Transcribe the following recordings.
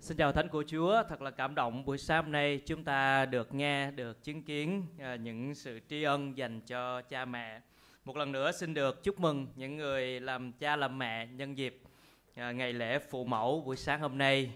Xin chào Thánh của Chúa, thật là cảm động buổi sáng hôm nay chúng ta được nghe, được chứng kiến à, những sự tri ân dành cho cha mẹ. Một lần nữa xin được chúc mừng những người làm cha làm mẹ nhân dịp à, ngày lễ phụ mẫu buổi sáng hôm nay.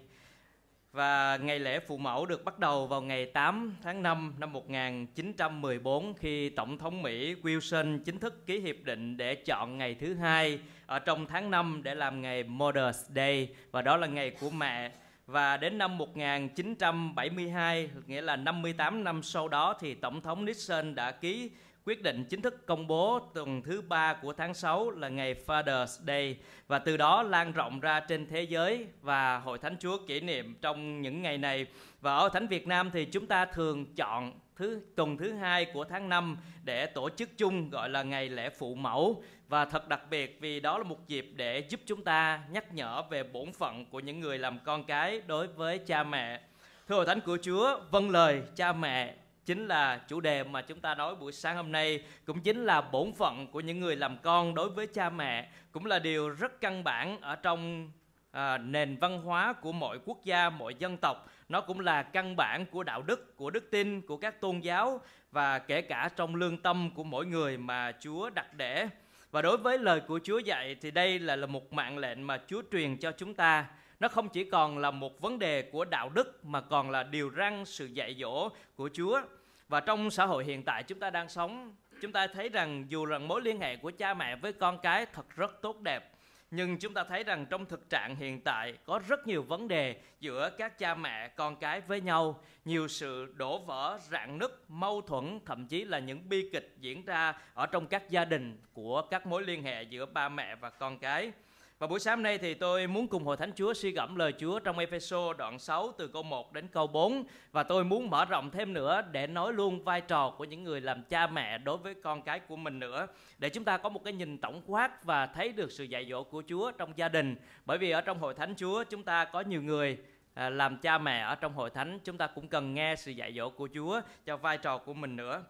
Và ngày lễ phụ mẫu được bắt đầu vào ngày 8 tháng 5 năm 1914 khi Tổng thống Mỹ Wilson chính thức ký hiệp định để chọn ngày thứ hai ở trong tháng 5 để làm ngày Mother's Day và đó là ngày của mẹ và đến năm 1972 nghĩa là 58 năm sau đó, thì tổng thống Nixon đã ký quyết định chính thức công bố tuần thứ ba của tháng 6 là ngày Father's Day và từ đó lan rộng ra trên thế giới và Hội Thánh Chúa kỷ niệm trong những ngày này và ở Thánh Việt Nam thì chúng ta thường chọn thứ tuần thứ hai của tháng 5 để tổ chức chung gọi là ngày lễ phụ mẫu và thật đặc biệt vì đó là một dịp để giúp chúng ta nhắc nhở về bổn phận của những người làm con cái đối với cha mẹ. Thưa Hội Thánh của Chúa, vâng lời cha mẹ chính là chủ đề mà chúng ta nói buổi sáng hôm nay cũng chính là bổn phận của những người làm con đối với cha mẹ cũng là điều rất căn bản ở trong à, nền văn hóa của mọi quốc gia mọi dân tộc nó cũng là căn bản của đạo đức của đức tin của các tôn giáo và kể cả trong lương tâm của mỗi người mà Chúa đặt để và đối với lời của Chúa dạy thì đây là, là một mạng lệnh mà Chúa truyền cho chúng ta. Nó không chỉ còn là một vấn đề của đạo đức mà còn là điều răn sự dạy dỗ của Chúa. Và trong xã hội hiện tại chúng ta đang sống, chúng ta thấy rằng dù rằng mối liên hệ của cha mẹ với con cái thật rất tốt đẹp, nhưng chúng ta thấy rằng trong thực trạng hiện tại có rất nhiều vấn đề giữa các cha mẹ con cái với nhau nhiều sự đổ vỡ rạn nứt mâu thuẫn thậm chí là những bi kịch diễn ra ở trong các gia đình của các mối liên hệ giữa ba mẹ và con cái và buổi sáng nay thì tôi muốn cùng Hội Thánh Chúa suy gẫm lời Chúa trong Epheso đoạn 6 từ câu 1 đến câu 4 và tôi muốn mở rộng thêm nữa để nói luôn vai trò của những người làm cha mẹ đối với con cái của mình nữa, để chúng ta có một cái nhìn tổng quát và thấy được sự dạy dỗ của Chúa trong gia đình. Bởi vì ở trong Hội Thánh Chúa chúng ta có nhiều người à, làm cha mẹ ở trong Hội Thánh, chúng ta cũng cần nghe sự dạy dỗ của Chúa cho vai trò của mình nữa.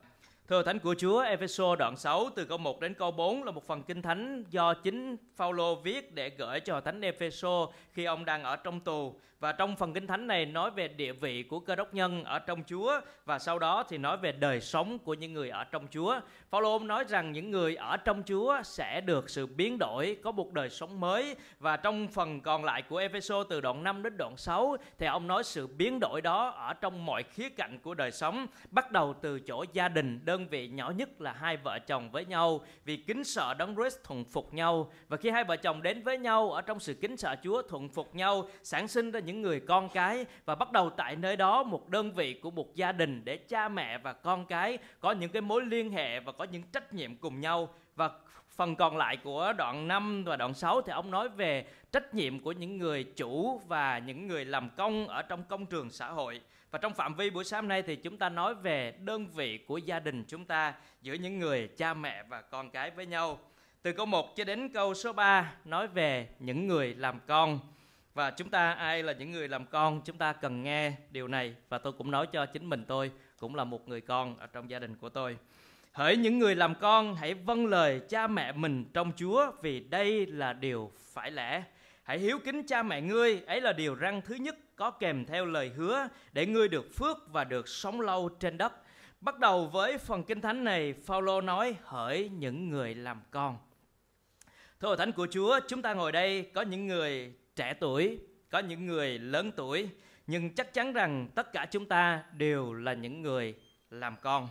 Thưa Thánh của Chúa, Ephesos đoạn 6 từ câu 1 đến câu 4 là một phần kinh thánh do chính Phaolô viết để gửi cho Thánh Ephesos khi ông đang ở trong tù. Và trong phần kinh thánh này nói về địa vị của cơ đốc nhân ở trong Chúa và sau đó thì nói về đời sống của những người ở trong Chúa. Phaolô nói rằng những người ở trong Chúa sẽ được sự biến đổi, có một đời sống mới và trong phần còn lại của Ephesos từ đoạn 5 đến đoạn 6 thì ông nói sự biến đổi đó ở trong mọi khía cạnh của đời sống, bắt đầu từ chỗ gia đình, đơn đơn vị nhỏ nhất là hai vợ chồng với nhau vì kính sợ đấng Christ thuận phục nhau. Và khi hai vợ chồng đến với nhau, ở trong sự kính sợ Chúa thuận phục nhau, sản sinh ra những người con cái. Và bắt đầu tại nơi đó, một đơn vị của một gia đình để cha mẹ và con cái có những cái mối liên hệ và có những trách nhiệm cùng nhau. Và phần còn lại của đoạn 5 và đoạn 6 thì ông nói về trách nhiệm của những người chủ và những người làm công ở trong công trường xã hội. Và trong phạm vi buổi sáng nay thì chúng ta nói về đơn vị của gia đình chúng ta giữa những người cha mẹ và con cái với nhau. Từ câu 1 cho đến câu số 3 nói về những người làm con. Và chúng ta ai là những người làm con chúng ta cần nghe điều này và tôi cũng nói cho chính mình tôi cũng là một người con ở trong gia đình của tôi. Hỡi những người làm con hãy vâng lời cha mẹ mình trong Chúa vì đây là điều phải lẽ. Hãy hiếu kính cha mẹ ngươi, ấy là điều răng thứ nhất có kèm theo lời hứa để ngươi được phước và được sống lâu trên đất. Bắt đầu với phần kinh thánh này, Phaolô nói hỡi những người làm con. Thưa Thánh của Chúa, chúng ta ngồi đây có những người trẻ tuổi, có những người lớn tuổi, nhưng chắc chắn rằng tất cả chúng ta đều là những người làm con.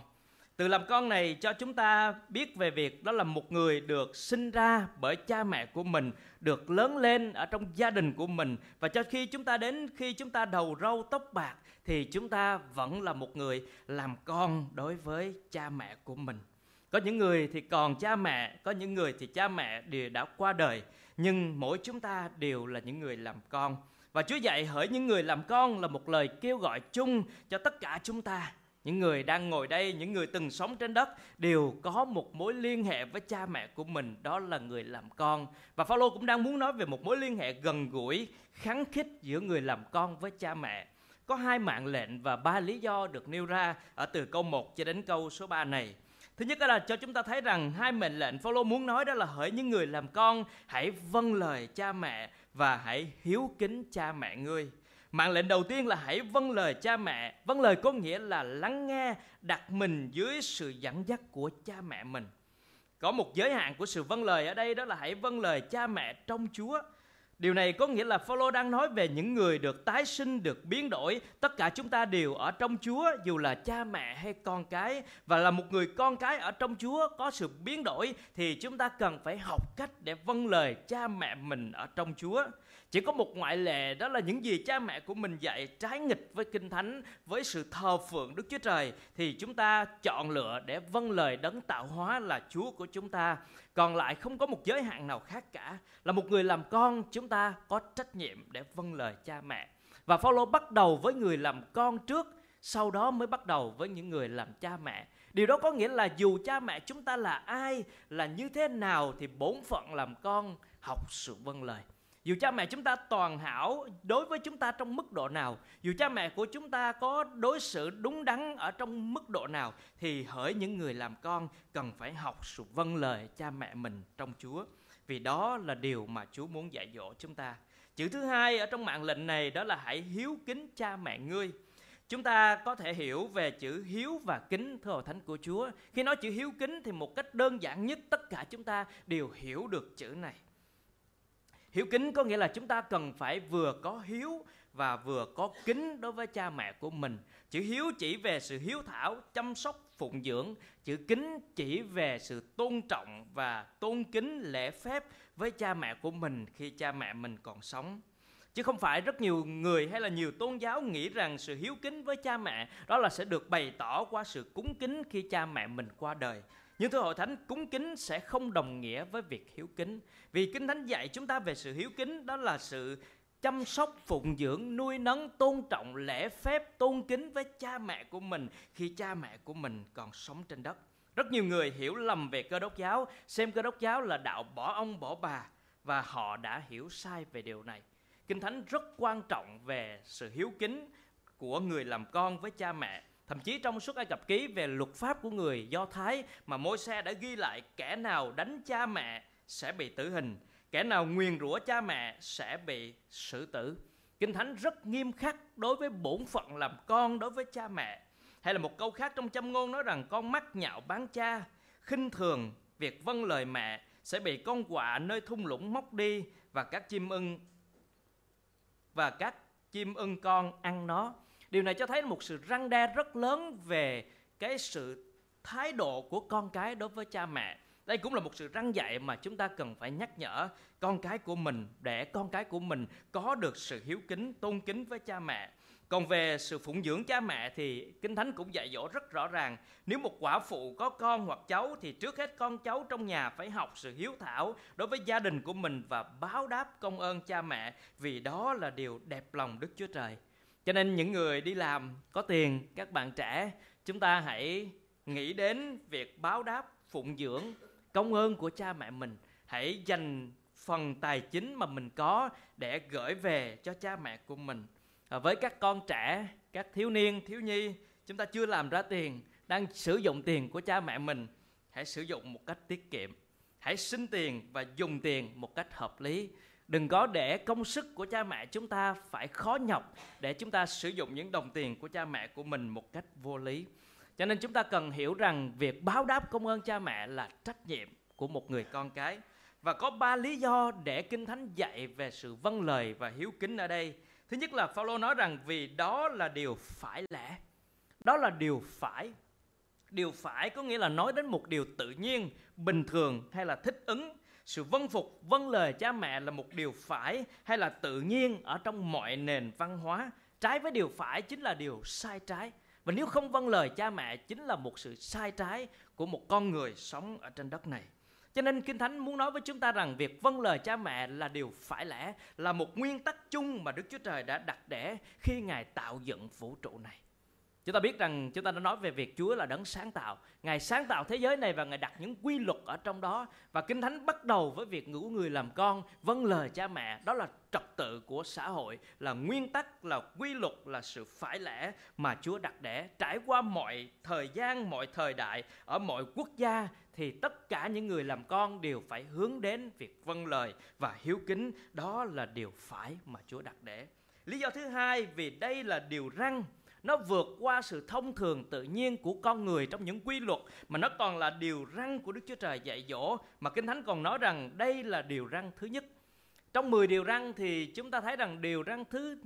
Từ làm con này cho chúng ta biết về việc đó là một người được sinh ra bởi cha mẹ của mình, được lớn lên ở trong gia đình của mình và cho khi chúng ta đến khi chúng ta đầu râu tóc bạc thì chúng ta vẫn là một người làm con đối với cha mẹ của mình. Có những người thì còn cha mẹ, có những người thì cha mẹ đều đã qua đời, nhưng mỗi chúng ta đều là những người làm con. Và Chúa dạy hỡi những người làm con là một lời kêu gọi chung cho tất cả chúng ta những người đang ngồi đây, những người từng sống trên đất đều có một mối liên hệ với cha mẹ của mình, đó là người làm con. Và Phaolô cũng đang muốn nói về một mối liên hệ gần gũi, kháng khích giữa người làm con với cha mẹ. Có hai mạng lệnh và ba lý do được nêu ra ở từ câu 1 cho đến câu số 3 này. Thứ nhất là cho chúng ta thấy rằng hai mệnh lệnh Phaolô muốn nói đó là hỡi những người làm con hãy vâng lời cha mẹ và hãy hiếu kính cha mẹ ngươi. Mạng lệnh đầu tiên là hãy vâng lời cha mẹ. Vâng lời có nghĩa là lắng nghe, đặt mình dưới sự dẫn dắt của cha mẹ mình. Có một giới hạn của sự vâng lời ở đây đó là hãy vâng lời cha mẹ trong Chúa. Điều này có nghĩa là Phaolô đang nói về những người được tái sinh, được biến đổi. Tất cả chúng ta đều ở trong Chúa, dù là cha mẹ hay con cái. Và là một người con cái ở trong Chúa có sự biến đổi thì chúng ta cần phải học cách để vâng lời cha mẹ mình ở trong Chúa. Chỉ có một ngoại lệ đó là những gì cha mẹ của mình dạy trái nghịch với Kinh Thánh, với sự thờ phượng Đức Chúa Trời thì chúng ta chọn lựa để vâng lời đấng tạo hóa là Chúa của chúng ta. Còn lại không có một giới hạn nào khác cả. Là một người làm con chúng ta có trách nhiệm để vâng lời cha mẹ. Và Phaolô bắt đầu với người làm con trước, sau đó mới bắt đầu với những người làm cha mẹ. Điều đó có nghĩa là dù cha mẹ chúng ta là ai, là như thế nào thì bổn phận làm con học sự vâng lời. Dù cha mẹ chúng ta toàn hảo đối với chúng ta trong mức độ nào, dù cha mẹ của chúng ta có đối xử đúng đắn ở trong mức độ nào, thì hỡi những người làm con cần phải học sự vâng lời cha mẹ mình trong Chúa. Vì đó là điều mà Chúa muốn dạy dỗ chúng ta. Chữ thứ hai ở trong mạng lệnh này đó là hãy hiếu kính cha mẹ ngươi. Chúng ta có thể hiểu về chữ hiếu và kính thưa hội thánh của Chúa. Khi nói chữ hiếu kính thì một cách đơn giản nhất tất cả chúng ta đều hiểu được chữ này. Hiếu kính có nghĩa là chúng ta cần phải vừa có hiếu và vừa có kính đối với cha mẹ của mình. Chữ hiếu chỉ về sự hiếu thảo, chăm sóc, phụng dưỡng. Chữ kính chỉ về sự tôn trọng và tôn kính lễ phép với cha mẹ của mình khi cha mẹ mình còn sống. Chứ không phải rất nhiều người hay là nhiều tôn giáo nghĩ rằng sự hiếu kính với cha mẹ đó là sẽ được bày tỏ qua sự cúng kính khi cha mẹ mình qua đời. Nhưng thưa hội thánh, cúng kính sẽ không đồng nghĩa với việc hiếu kính. Vì Kinh Thánh dạy chúng ta về sự hiếu kính đó là sự chăm sóc, phụng dưỡng, nuôi nấng, tôn trọng, lễ phép, tôn kính với cha mẹ của mình khi cha mẹ của mình còn sống trên đất. Rất nhiều người hiểu lầm về cơ đốc giáo, xem cơ đốc giáo là đạo bỏ ông bỏ bà và họ đã hiểu sai về điều này. Kinh Thánh rất quan trọng về sự hiếu kính của người làm con với cha mẹ Thậm chí trong suốt Ai Cập ký về luật pháp của người Do Thái mà môi xe đã ghi lại kẻ nào đánh cha mẹ sẽ bị tử hình, kẻ nào nguyền rủa cha mẹ sẽ bị xử tử. Kinh Thánh rất nghiêm khắc đối với bổn phận làm con đối với cha mẹ. Hay là một câu khác trong châm ngôn nói rằng con mắt nhạo bán cha, khinh thường việc vâng lời mẹ sẽ bị con quạ nơi thung lũng móc đi và các chim ưng và các chim ưng con ăn nó. Điều này cho thấy một sự răng đe rất lớn về cái sự thái độ của con cái đối với cha mẹ. Đây cũng là một sự răng dạy mà chúng ta cần phải nhắc nhở con cái của mình để con cái của mình có được sự hiếu kính, tôn kính với cha mẹ. Còn về sự phụng dưỡng cha mẹ thì Kinh Thánh cũng dạy dỗ rất rõ ràng. Nếu một quả phụ có con hoặc cháu thì trước hết con cháu trong nhà phải học sự hiếu thảo đối với gia đình của mình và báo đáp công ơn cha mẹ vì đó là điều đẹp lòng Đức Chúa Trời. Cho nên những người đi làm có tiền, các bạn trẻ, chúng ta hãy nghĩ đến việc báo đáp, phụng dưỡng, công ơn của cha mẹ mình. Hãy dành phần tài chính mà mình có để gửi về cho cha mẹ của mình. À, với các con trẻ, các thiếu niên, thiếu nhi, chúng ta chưa làm ra tiền, đang sử dụng tiền của cha mẹ mình, hãy sử dụng một cách tiết kiệm. Hãy sinh tiền và dùng tiền một cách hợp lý Đừng có để công sức của cha mẹ chúng ta phải khó nhọc để chúng ta sử dụng những đồng tiền của cha mẹ của mình một cách vô lý. Cho nên chúng ta cần hiểu rằng việc báo đáp công ơn cha mẹ là trách nhiệm của một người con cái. Và có ba lý do để Kinh Thánh dạy về sự vâng lời và hiếu kính ở đây. Thứ nhất là Phaolô nói rằng vì đó là điều phải lẽ. Đó là điều phải. Điều phải có nghĩa là nói đến một điều tự nhiên, bình thường hay là thích ứng sự vâng phục vâng lời cha mẹ là một điều phải hay là tự nhiên ở trong mọi nền văn hóa? Trái với điều phải chính là điều sai trái. Và nếu không vâng lời cha mẹ chính là một sự sai trái của một con người sống ở trên đất này. Cho nên Kinh Thánh muốn nói với chúng ta rằng việc vâng lời cha mẹ là điều phải lẽ, là một nguyên tắc chung mà Đức Chúa Trời đã đặt để khi Ngài tạo dựng vũ trụ này. Chúng ta biết rằng chúng ta đã nói về việc Chúa là đấng sáng tạo. Ngài sáng tạo thế giới này và Ngài đặt những quy luật ở trong đó. Và Kinh Thánh bắt đầu với việc ngũ người làm con, vâng lời cha mẹ. Đó là trật tự của xã hội, là nguyên tắc, là quy luật, là sự phải lẽ mà Chúa đặt để. Trải qua mọi thời gian, mọi thời đại, ở mọi quốc gia thì tất cả những người làm con đều phải hướng đến việc vâng lời và hiếu kính. Đó là điều phải mà Chúa đặt để. lý do thứ hai vì đây là điều răn nó vượt qua sự thông thường tự nhiên của con người trong những quy luật mà nó còn là điều răn của Đức Chúa Trời dạy dỗ mà Kinh Thánh còn nói rằng đây là điều răn thứ nhất. Trong 10 điều răn thì chúng ta thấy rằng điều răn thứ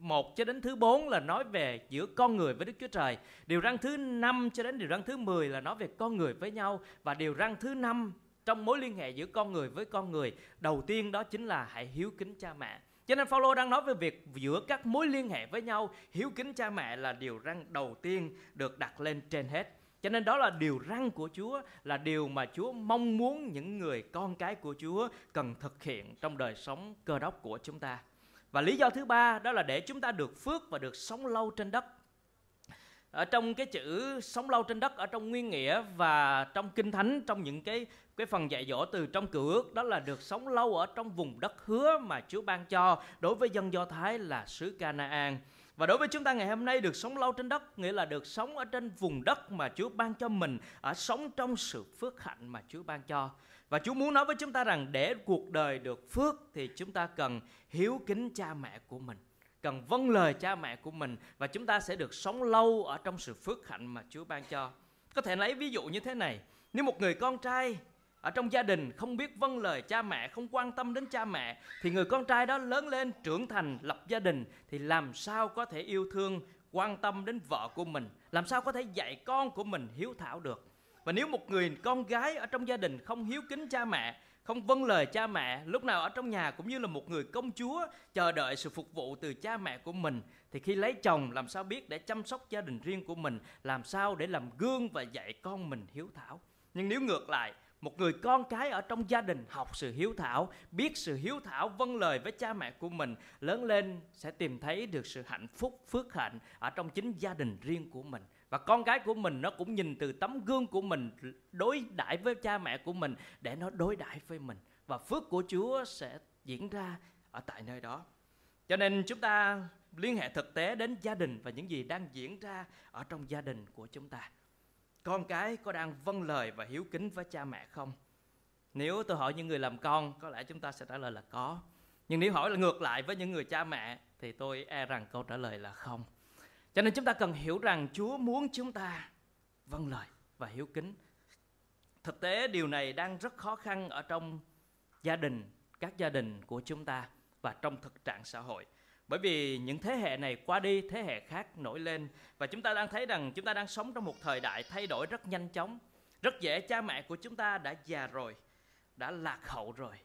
1 cho đến thứ 4 là nói về giữa con người với Đức Chúa Trời. Điều răn thứ 5 cho đến điều răn thứ 10 là nói về con người với nhau và điều răn thứ 5 trong mối liên hệ giữa con người với con người, đầu tiên đó chính là hãy hiếu kính cha mẹ cho nên Phaolô đang nói về việc giữa các mối liên hệ với nhau, hiếu kính cha mẹ là điều răng đầu tiên được đặt lên trên hết. Cho nên đó là điều răng của Chúa, là điều mà Chúa mong muốn những người con cái của Chúa cần thực hiện trong đời sống cơ đốc của chúng ta. Và lý do thứ ba đó là để chúng ta được phước và được sống lâu trên đất ở trong cái chữ sống lâu trên đất ở trong nguyên nghĩa và trong kinh thánh trong những cái cái phần dạy dỗ từ trong cựu ước đó là được sống lâu ở trong vùng đất hứa mà Chúa ban cho đối với dân Do Thái là xứ Canaan. Và đối với chúng ta ngày hôm nay được sống lâu trên đất nghĩa là được sống ở trên vùng đất mà Chúa ban cho mình, ở sống trong sự phước hạnh mà Chúa ban cho. Và Chúa muốn nói với chúng ta rằng để cuộc đời được phước thì chúng ta cần hiếu kính cha mẹ của mình cần vâng lời cha mẹ của mình và chúng ta sẽ được sống lâu ở trong sự phước hạnh mà Chúa ban cho. Có thể lấy ví dụ như thế này, nếu một người con trai ở trong gia đình không biết vâng lời cha mẹ, không quan tâm đến cha mẹ thì người con trai đó lớn lên trưởng thành lập gia đình thì làm sao có thể yêu thương, quan tâm đến vợ của mình, làm sao có thể dạy con của mình hiếu thảo được. Và nếu một người con gái ở trong gia đình không hiếu kính cha mẹ không vâng lời cha mẹ, lúc nào ở trong nhà cũng như là một người công chúa chờ đợi sự phục vụ từ cha mẹ của mình. Thì khi lấy chồng, làm sao biết để chăm sóc gia đình riêng của mình, làm sao để làm gương và dạy con mình hiếu thảo? Nhưng nếu ngược lại, một người con cái ở trong gia đình học sự hiếu thảo, biết sự hiếu thảo vâng lời với cha mẹ của mình, lớn lên sẽ tìm thấy được sự hạnh phúc, phước hạnh ở trong chính gia đình riêng của mình và con cái của mình nó cũng nhìn từ tấm gương của mình đối đãi với cha mẹ của mình để nó đối đãi với mình và phước của Chúa sẽ diễn ra ở tại nơi đó. Cho nên chúng ta liên hệ thực tế đến gia đình và những gì đang diễn ra ở trong gia đình của chúng ta. Con cái có đang vâng lời và hiếu kính với cha mẹ không? Nếu tôi hỏi những người làm con, có lẽ chúng ta sẽ trả lời là có. Nhưng nếu hỏi là ngược lại với những người cha mẹ thì tôi e rằng câu trả lời là không. Cho nên chúng ta cần hiểu rằng Chúa muốn chúng ta vâng lời và hiếu kính. Thực tế điều này đang rất khó khăn ở trong gia đình, các gia đình của chúng ta và trong thực trạng xã hội. Bởi vì những thế hệ này qua đi, thế hệ khác nổi lên và chúng ta đang thấy rằng chúng ta đang sống trong một thời đại thay đổi rất nhanh chóng. Rất dễ cha mẹ của chúng ta đã già rồi, đã lạc hậu rồi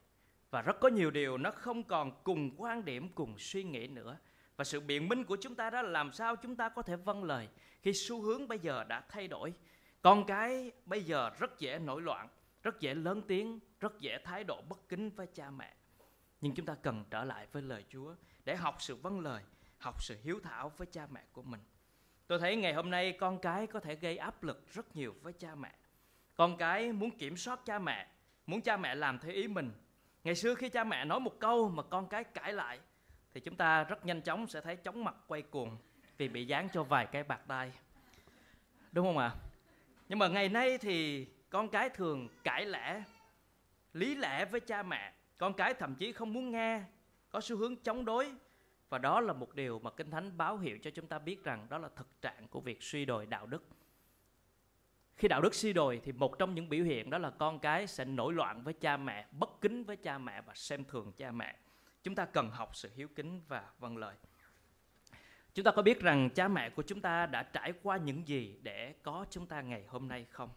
và rất có nhiều điều nó không còn cùng quan điểm, cùng suy nghĩ nữa và sự biện minh của chúng ta đó là làm sao chúng ta có thể vâng lời khi xu hướng bây giờ đã thay đổi. Con cái bây giờ rất dễ nổi loạn, rất dễ lớn tiếng, rất dễ thái độ bất kính với cha mẹ. Nhưng chúng ta cần trở lại với lời Chúa để học sự vâng lời, học sự hiếu thảo với cha mẹ của mình. Tôi thấy ngày hôm nay con cái có thể gây áp lực rất nhiều với cha mẹ. Con cái muốn kiểm soát cha mẹ, muốn cha mẹ làm theo ý mình. Ngày xưa khi cha mẹ nói một câu mà con cái cãi lại thì chúng ta rất nhanh chóng sẽ thấy chóng mặt quay cuồng vì bị dán cho vài cái bạc tai đúng không ạ? À? nhưng mà ngày nay thì con cái thường cãi lẽ, lý lẽ với cha mẹ. Con cái thậm chí không muốn nghe, có xu hướng chống đối. Và đó là một điều mà kinh thánh báo hiệu cho chúng ta biết rằng đó là thực trạng của việc suy đồi đạo đức. Khi đạo đức suy đồi thì một trong những biểu hiện đó là con cái sẽ nổi loạn với cha mẹ, bất kính với cha mẹ và xem thường cha mẹ chúng ta cần học sự hiếu kính và vâng lời. Chúng ta có biết rằng cha mẹ của chúng ta đã trải qua những gì để có chúng ta ngày hôm nay không?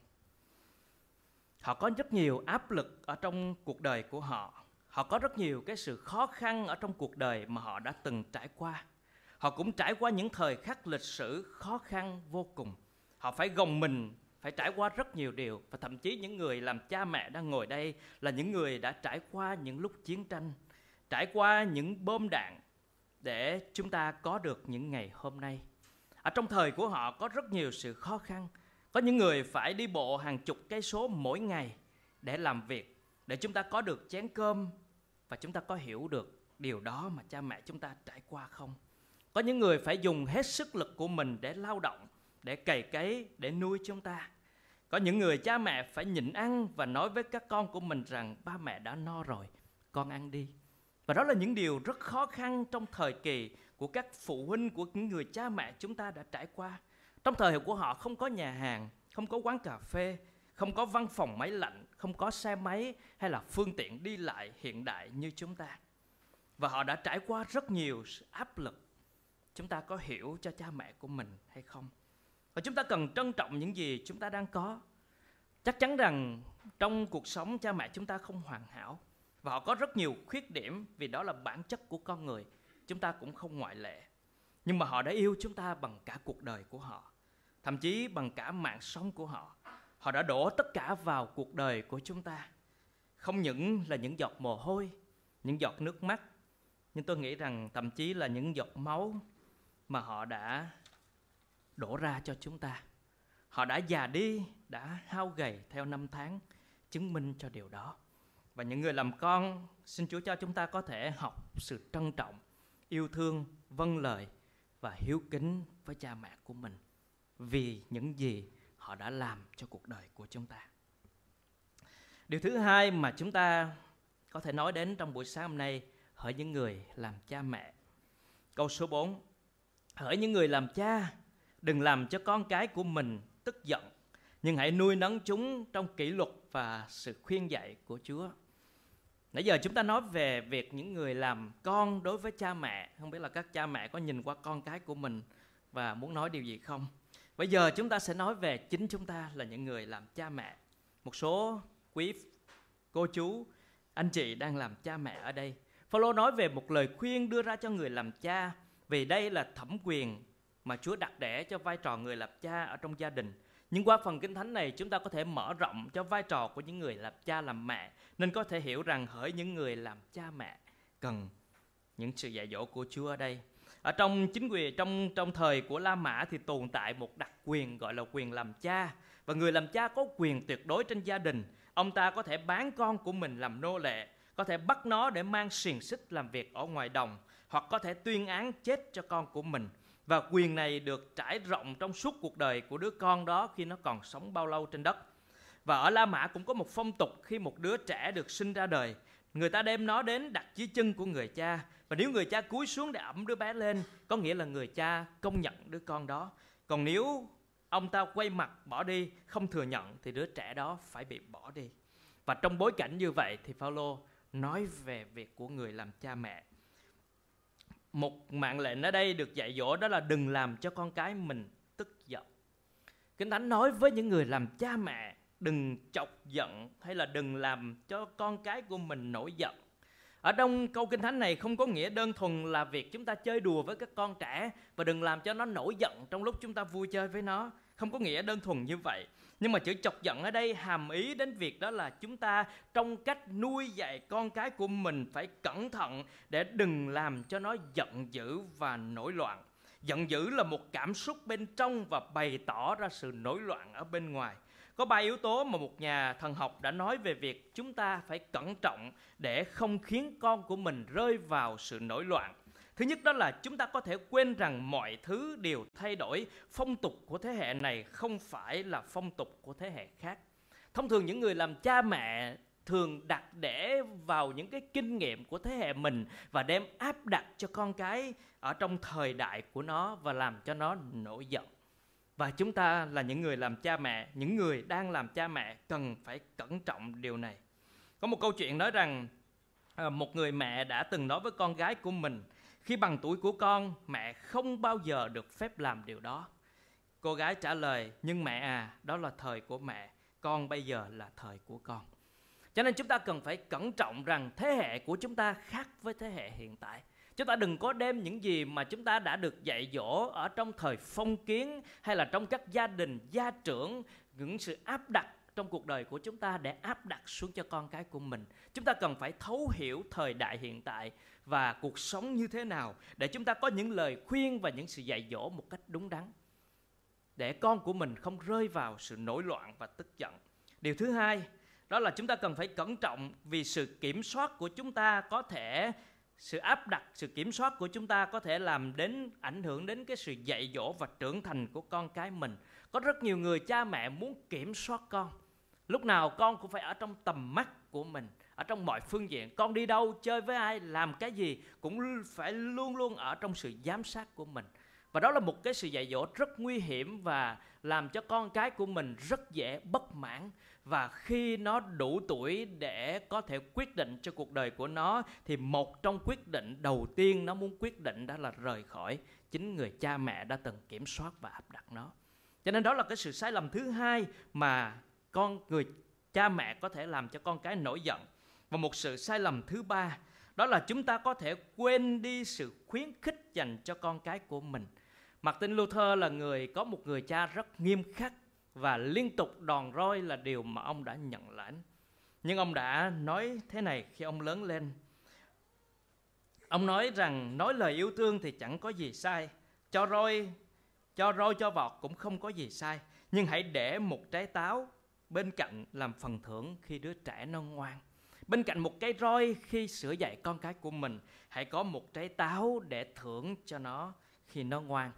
Họ có rất nhiều áp lực ở trong cuộc đời của họ. Họ có rất nhiều cái sự khó khăn ở trong cuộc đời mà họ đã từng trải qua. Họ cũng trải qua những thời khắc lịch sử khó khăn vô cùng. Họ phải gồng mình, phải trải qua rất nhiều điều và thậm chí những người làm cha mẹ đang ngồi đây là những người đã trải qua những lúc chiến tranh trải qua những bom đạn để chúng ta có được những ngày hôm nay. Ở trong thời của họ có rất nhiều sự khó khăn. Có những người phải đi bộ hàng chục cây số mỗi ngày để làm việc, để chúng ta có được chén cơm và chúng ta có hiểu được điều đó mà cha mẹ chúng ta trải qua không? Có những người phải dùng hết sức lực của mình để lao động, để cày cấy, để nuôi chúng ta. Có những người cha mẹ phải nhịn ăn và nói với các con của mình rằng ba mẹ đã no rồi, con ăn đi và đó là những điều rất khó khăn trong thời kỳ của các phụ huynh, của những người cha mẹ chúng ta đã trải qua. Trong thời hiệu của họ không có nhà hàng, không có quán cà phê, không có văn phòng máy lạnh, không có xe máy hay là phương tiện đi lại hiện đại như chúng ta. Và họ đã trải qua rất nhiều áp lực. Chúng ta có hiểu cho cha mẹ của mình hay không? Và chúng ta cần trân trọng những gì chúng ta đang có. Chắc chắn rằng trong cuộc sống cha mẹ chúng ta không hoàn hảo và họ có rất nhiều khuyết điểm vì đó là bản chất của con người. Chúng ta cũng không ngoại lệ. Nhưng mà họ đã yêu chúng ta bằng cả cuộc đời của họ, thậm chí bằng cả mạng sống của họ. Họ đã đổ tất cả vào cuộc đời của chúng ta. Không những là những giọt mồ hôi, những giọt nước mắt, nhưng tôi nghĩ rằng thậm chí là những giọt máu mà họ đã đổ ra cho chúng ta. Họ đã già đi, đã hao gầy theo năm tháng chứng minh cho điều đó và những người làm con, xin chúa cho chúng ta có thể học sự trân trọng, yêu thương vâng lời và hiếu kính với cha mẹ của mình vì những gì họ đã làm cho cuộc đời của chúng ta điều thứ hai mà chúng ta có thể nói đến trong buổi sáng hôm nay, hỡi những người làm cha mẹ câu số 4 hỡi những người làm cha, đừng làm cho con cái của mình tức giận, nhưng hãy nuôi nấng chúng trong kỷ luật và sự khuyên dạy của Chúa. Nãy giờ chúng ta nói về việc những người làm con đối với cha mẹ, không biết là các cha mẹ có nhìn qua con cái của mình và muốn nói điều gì không? Bây giờ chúng ta sẽ nói về chính chúng ta là những người làm cha mẹ. Một số quý cô chú, anh chị đang làm cha mẹ ở đây. Phaolô nói về một lời khuyên đưa ra cho người làm cha vì đây là thẩm quyền mà Chúa đặt để cho vai trò người làm cha ở trong gia đình. Nhưng qua phần kinh thánh này chúng ta có thể mở rộng cho vai trò của những người làm cha làm mẹ nên có thể hiểu rằng hỡi những người làm cha mẹ cần những sự dạy dỗ của Chúa ở đây. Ở trong chính quyền trong trong thời của La Mã thì tồn tại một đặc quyền gọi là quyền làm cha và người làm cha có quyền tuyệt đối trên gia đình. Ông ta có thể bán con của mình làm nô lệ, có thể bắt nó để mang xiềng xích làm việc ở ngoài đồng hoặc có thể tuyên án chết cho con của mình và quyền này được trải rộng trong suốt cuộc đời của đứa con đó khi nó còn sống bao lâu trên đất. Và ở La Mã cũng có một phong tục khi một đứa trẻ được sinh ra đời, người ta đem nó đến đặt dưới chân của người cha và nếu người cha cúi xuống để ẩm đứa bé lên, có nghĩa là người cha công nhận đứa con đó. Còn nếu ông ta quay mặt bỏ đi, không thừa nhận thì đứa trẻ đó phải bị bỏ đi. Và trong bối cảnh như vậy thì Phaolô nói về việc của người làm cha mẹ một mạng lệnh ở đây được dạy dỗ đó là đừng làm cho con cái mình tức giận. Kinh thánh nói với những người làm cha mẹ, đừng chọc giận hay là đừng làm cho con cái của mình nổi giận. Ở trong câu kinh thánh này không có nghĩa đơn thuần là việc chúng ta chơi đùa với các con trẻ và đừng làm cho nó nổi giận trong lúc chúng ta vui chơi với nó không có nghĩa đơn thuần như vậy. Nhưng mà chữ chọc giận ở đây hàm ý đến việc đó là chúng ta trong cách nuôi dạy con cái của mình phải cẩn thận để đừng làm cho nó giận dữ và nổi loạn. Giận dữ là một cảm xúc bên trong và bày tỏ ra sự nổi loạn ở bên ngoài. Có ba yếu tố mà một nhà thần học đã nói về việc chúng ta phải cẩn trọng để không khiến con của mình rơi vào sự nổi loạn. Thứ nhất đó là chúng ta có thể quên rằng mọi thứ đều thay đổi. Phong tục của thế hệ này không phải là phong tục của thế hệ khác. Thông thường những người làm cha mẹ thường đặt để vào những cái kinh nghiệm của thế hệ mình và đem áp đặt cho con cái ở trong thời đại của nó và làm cho nó nổi giận. Và chúng ta là những người làm cha mẹ, những người đang làm cha mẹ cần phải cẩn trọng điều này. Có một câu chuyện nói rằng ờ, một người mẹ đã từng nói với con gái của mình khi bằng tuổi của con, mẹ không bao giờ được phép làm điều đó. Cô gái trả lời, nhưng mẹ à, đó là thời của mẹ, con bây giờ là thời của con. Cho nên chúng ta cần phải cẩn trọng rằng thế hệ của chúng ta khác với thế hệ hiện tại. Chúng ta đừng có đem những gì mà chúng ta đã được dạy dỗ ở trong thời phong kiến hay là trong các gia đình, gia trưởng, những sự áp đặt trong cuộc đời của chúng ta để áp đặt xuống cho con cái của mình. Chúng ta cần phải thấu hiểu thời đại hiện tại và cuộc sống như thế nào để chúng ta có những lời khuyên và những sự dạy dỗ một cách đúng đắn để con của mình không rơi vào sự nổi loạn và tức giận. Điều thứ hai, đó là chúng ta cần phải cẩn trọng vì sự kiểm soát của chúng ta có thể sự áp đặt, sự kiểm soát của chúng ta có thể làm đến ảnh hưởng đến cái sự dạy dỗ và trưởng thành của con cái mình. Có rất nhiều người cha mẹ muốn kiểm soát con. Lúc nào con cũng phải ở trong tầm mắt của mình ở trong mọi phương diện. Con đi đâu, chơi với ai, làm cái gì cũng phải luôn luôn ở trong sự giám sát của mình. Và đó là một cái sự dạy dỗ rất nguy hiểm và làm cho con cái của mình rất dễ bất mãn. Và khi nó đủ tuổi để có thể quyết định cho cuộc đời của nó, thì một trong quyết định đầu tiên nó muốn quyết định đó là rời khỏi chính người cha mẹ đã từng kiểm soát và áp đặt nó. Cho nên đó là cái sự sai lầm thứ hai mà con người, cha mẹ có thể làm cho con cái nổi giận và một sự sai lầm thứ ba đó là chúng ta có thể quên đi sự khuyến khích dành cho con cái của mình Martin Luther là người có một người cha rất nghiêm khắc và liên tục đòn roi là điều mà ông đã nhận lãnh. Nhưng ông đã nói thế này khi ông lớn lên. Ông nói rằng nói lời yêu thương thì chẳng có gì sai, cho roi cho roi cho vọt cũng không có gì sai, nhưng hãy để một trái táo bên cạnh làm phần thưởng khi đứa trẻ nó ngoan. Bên cạnh một cái roi khi sửa dạy con cái của mình, hãy có một trái táo để thưởng cho nó khi nó ngoan.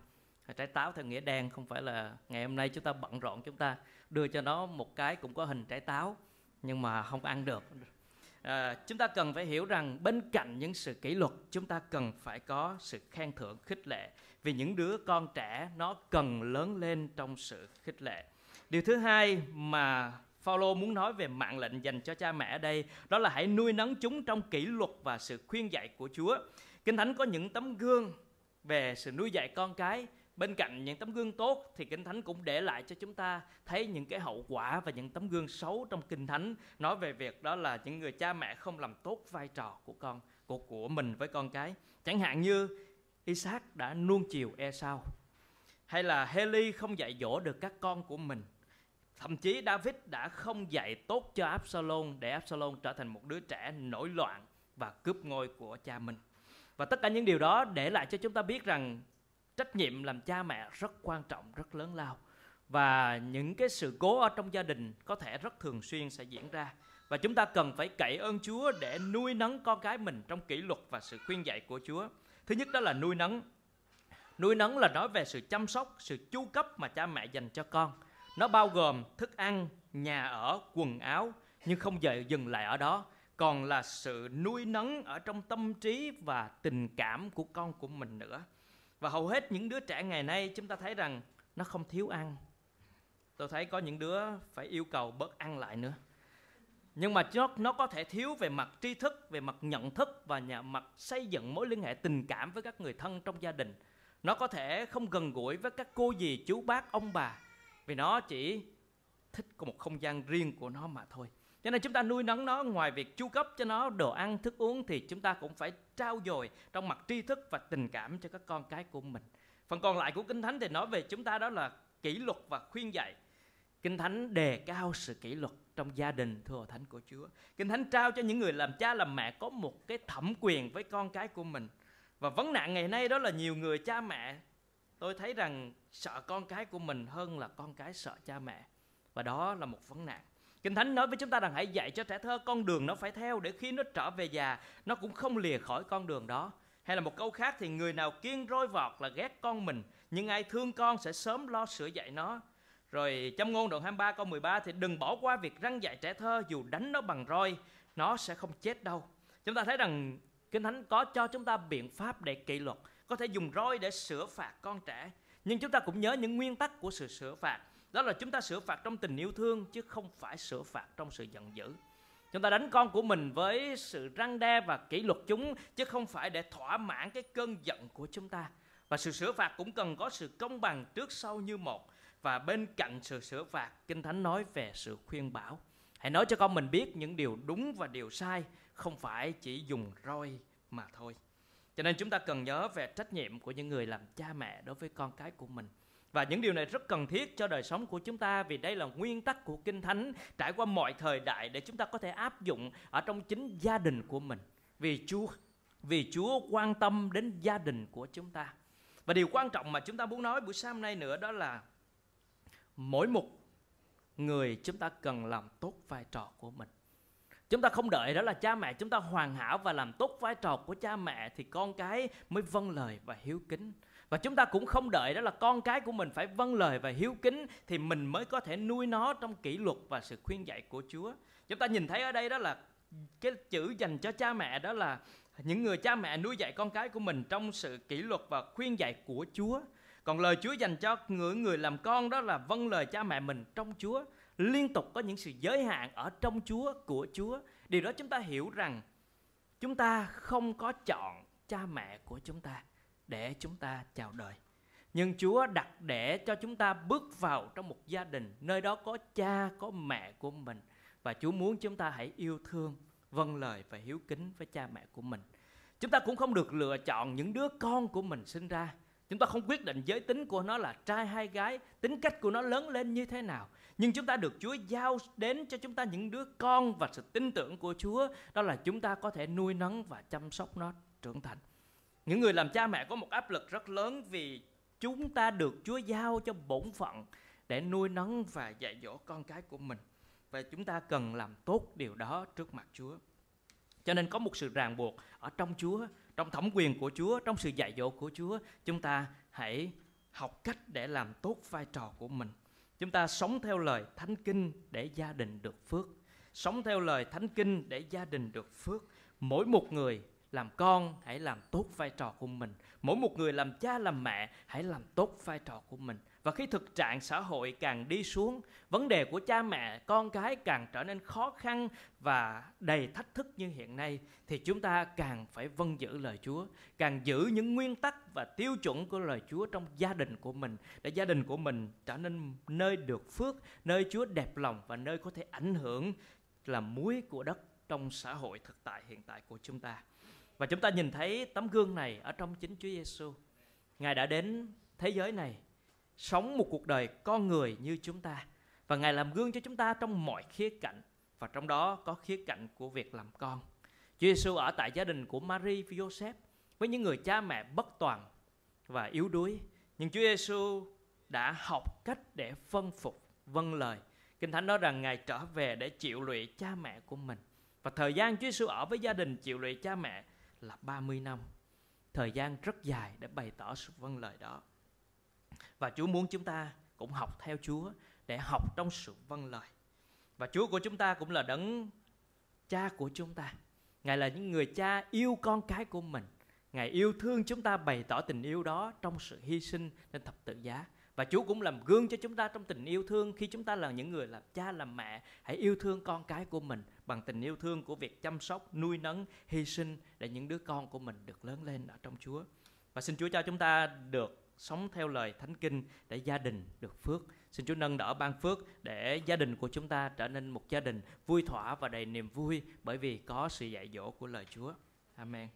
Trái táo theo nghĩa đen không phải là ngày hôm nay chúng ta bận rộn chúng ta đưa cho nó một cái cũng có hình trái táo nhưng mà không ăn được. À, chúng ta cần phải hiểu rằng bên cạnh những sự kỷ luật chúng ta cần phải có sự khen thưởng khích lệ. Vì những đứa con trẻ nó cần lớn lên trong sự khích lệ. Điều thứ hai mà Phaolô muốn nói về mạng lệnh dành cho cha mẹ ở đây, đó là hãy nuôi nấng chúng trong kỷ luật và sự khuyên dạy của Chúa. Kinh Thánh có những tấm gương về sự nuôi dạy con cái. Bên cạnh những tấm gương tốt thì kinh thánh cũng để lại cho chúng ta thấy những cái hậu quả và những tấm gương xấu trong kinh thánh. Nói về việc đó là những người cha mẹ không làm tốt vai trò của con, của của mình với con cái. Chẳng hạn như Isaac đã nuông chiều Esau, hay là Heli không dạy dỗ được các con của mình thậm chí David đã không dạy tốt cho Absalom để Absalom trở thành một đứa trẻ nổi loạn và cướp ngôi của cha mình và tất cả những điều đó để lại cho chúng ta biết rằng trách nhiệm làm cha mẹ rất quan trọng rất lớn lao và những cái sự cố ở trong gia đình có thể rất thường xuyên sẽ diễn ra và chúng ta cần phải cậy ơn Chúa để nuôi nấng con cái mình trong kỷ luật và sự khuyên dạy của Chúa. Thứ nhất đó là nuôi nấng. Nuôi nấng là nói về sự chăm sóc, sự chu cấp mà cha mẹ dành cho con. Nó bao gồm thức ăn, nhà ở, quần áo nhưng không giờ dừng lại ở đó, còn là sự nuôi nấng ở trong tâm trí và tình cảm của con của mình nữa. Và hầu hết những đứa trẻ ngày nay chúng ta thấy rằng nó không thiếu ăn. Tôi thấy có những đứa phải yêu cầu bớt ăn lại nữa. Nhưng mà nó, nó có thể thiếu về mặt tri thức, về mặt nhận thức và nhà mặt xây dựng mối liên hệ tình cảm với các người thân trong gia đình. Nó có thể không gần gũi với các cô dì, chú bác, ông bà. Vì nó chỉ thích có một không gian riêng của nó mà thôi. Cho nên chúng ta nuôi nấng nó ngoài việc chu cấp cho nó đồ ăn, thức uống thì chúng ta cũng phải trao dồi trong mặt tri thức và tình cảm cho các con cái của mình. Phần còn lại của Kinh Thánh thì nói về chúng ta đó là kỷ luật và khuyên dạy. Kinh Thánh đề cao sự kỷ luật trong gia đình thưa Thánh của Chúa. Kinh Thánh trao cho những người làm cha làm mẹ có một cái thẩm quyền với con cái của mình. Và vấn nạn ngày nay đó là nhiều người cha mẹ tôi thấy rằng sợ con cái của mình hơn là con cái sợ cha mẹ. Và đó là một vấn nạn. Kinh Thánh nói với chúng ta rằng hãy dạy cho trẻ thơ con đường nó phải theo để khi nó trở về già nó cũng không lìa khỏi con đường đó. Hay là một câu khác thì người nào kiên roi vọt là ghét con mình nhưng ai thương con sẽ sớm lo sửa dạy nó. Rồi châm ngôn đoạn 23 câu 13 thì đừng bỏ qua việc răng dạy trẻ thơ dù đánh nó bằng roi nó sẽ không chết đâu. Chúng ta thấy rằng Kinh Thánh có cho chúng ta biện pháp để kỷ luật, có thể dùng roi để sửa phạt con trẻ. Nhưng chúng ta cũng nhớ những nguyên tắc của sự sửa phạt. Đó là chúng ta sửa phạt trong tình yêu thương, chứ không phải sửa phạt trong sự giận dữ. Chúng ta đánh con của mình với sự răng đe và kỷ luật chúng, chứ không phải để thỏa mãn cái cơn giận của chúng ta. Và sự sửa phạt cũng cần có sự công bằng trước sau như một. Và bên cạnh sự sửa phạt, kinh thánh nói về sự khuyên bảo. Hãy nói cho con mình biết những điều đúng và điều sai, không phải chỉ dùng roi mà thôi cho nên chúng ta cần nhớ về trách nhiệm của những người làm cha mẹ đối với con cái của mình và những điều này rất cần thiết cho đời sống của chúng ta vì đây là nguyên tắc của Kinh Thánh, trải qua mọi thời đại để chúng ta có thể áp dụng ở trong chính gia đình của mình. Vì Chúa vì Chúa quan tâm đến gia đình của chúng ta. Và điều quan trọng mà chúng ta muốn nói buổi sáng hôm nay nữa đó là mỗi một người chúng ta cần làm tốt vai trò của mình. Chúng ta không đợi đó là cha mẹ chúng ta hoàn hảo và làm tốt vai trò của cha mẹ thì con cái mới vâng lời và hiếu kính. Và chúng ta cũng không đợi đó là con cái của mình phải vâng lời và hiếu kính thì mình mới có thể nuôi nó trong kỷ luật và sự khuyên dạy của Chúa. Chúng ta nhìn thấy ở đây đó là cái chữ dành cho cha mẹ đó là những người cha mẹ nuôi dạy con cái của mình trong sự kỷ luật và khuyên dạy của Chúa. Còn lời Chúa dành cho người người làm con đó là vâng lời cha mẹ mình trong Chúa. Liên tục có những sự giới hạn ở trong Chúa của Chúa. Điều đó chúng ta hiểu rằng chúng ta không có chọn cha mẹ của chúng ta để chúng ta chào đời. Nhưng Chúa đặt để cho chúng ta bước vào trong một gia đình nơi đó có cha, có mẹ của mình và Chúa muốn chúng ta hãy yêu thương, vâng lời và hiếu kính với cha mẹ của mình. Chúng ta cũng không được lựa chọn những đứa con của mình sinh ra. Chúng ta không quyết định giới tính của nó là trai hay gái, tính cách của nó lớn lên như thế nào. Nhưng chúng ta được Chúa giao đến cho chúng ta những đứa con và sự tin tưởng của Chúa, đó là chúng ta có thể nuôi nấng và chăm sóc nó trưởng thành. Những người làm cha mẹ có một áp lực rất lớn vì chúng ta được Chúa giao cho bổn phận để nuôi nấng và dạy dỗ con cái của mình và chúng ta cần làm tốt điều đó trước mặt Chúa. Cho nên có một sự ràng buộc ở trong Chúa, trong thẩm quyền của Chúa, trong sự dạy dỗ của Chúa, chúng ta hãy học cách để làm tốt vai trò của mình. Chúng ta sống theo lời thánh kinh để gia đình được phước. Sống theo lời thánh kinh để gia đình được phước. Mỗi một người làm con, hãy làm tốt vai trò của mình. Mỗi một người làm cha, làm mẹ, hãy làm tốt vai trò của mình. Và khi thực trạng xã hội càng đi xuống, vấn đề của cha mẹ, con cái càng trở nên khó khăn và đầy thách thức như hiện nay, thì chúng ta càng phải vâng giữ lời chúa, càng giữ những nguyên tắc và tiêu chuẩn của lời chúa trong gia đình của mình, để gia đình của mình trở nên nơi được phước, nơi chúa đẹp lòng và nơi có thể ảnh hưởng làm muối của đất trong xã hội thực tại hiện tại của chúng ta và chúng ta nhìn thấy tấm gương này ở trong chính Chúa Giêsu. Ngài đã đến thế giới này sống một cuộc đời con người như chúng ta và Ngài làm gương cho chúng ta trong mọi khía cạnh và trong đó có khía cạnh của việc làm con. Chúa Giêsu ở tại gia đình của Mary và Joseph với những người cha mẹ bất toàn và yếu đuối. Nhưng Chúa Giêsu đã học cách để phân phục, vâng lời. Kinh Thánh nói rằng Ngài trở về để chịu lụy cha mẹ của mình. Và thời gian Chúa Giêsu ở với gia đình chịu lụy cha mẹ là 30 năm. Thời gian rất dài để bày tỏ sự vâng lời đó. Và Chúa muốn chúng ta cũng học theo Chúa để học trong sự vâng lời. Và Chúa của chúng ta cũng là đấng cha của chúng ta. Ngài là những người cha yêu con cái của mình. Ngài yêu thương chúng ta, bày tỏ tình yêu đó trong sự hy sinh trên thập tự giá. Và Chúa cũng làm gương cho chúng ta trong tình yêu thương khi chúng ta là những người làm cha, làm mẹ. Hãy yêu thương con cái của mình bằng tình yêu thương của việc chăm sóc, nuôi nấng, hy sinh để những đứa con của mình được lớn lên ở trong Chúa. Và xin Chúa cho chúng ta được sống theo lời Thánh Kinh để gia đình được phước. Xin Chúa nâng đỡ ban phước để gia đình của chúng ta trở nên một gia đình vui thỏa và đầy niềm vui bởi vì có sự dạy dỗ của lời Chúa. Amen.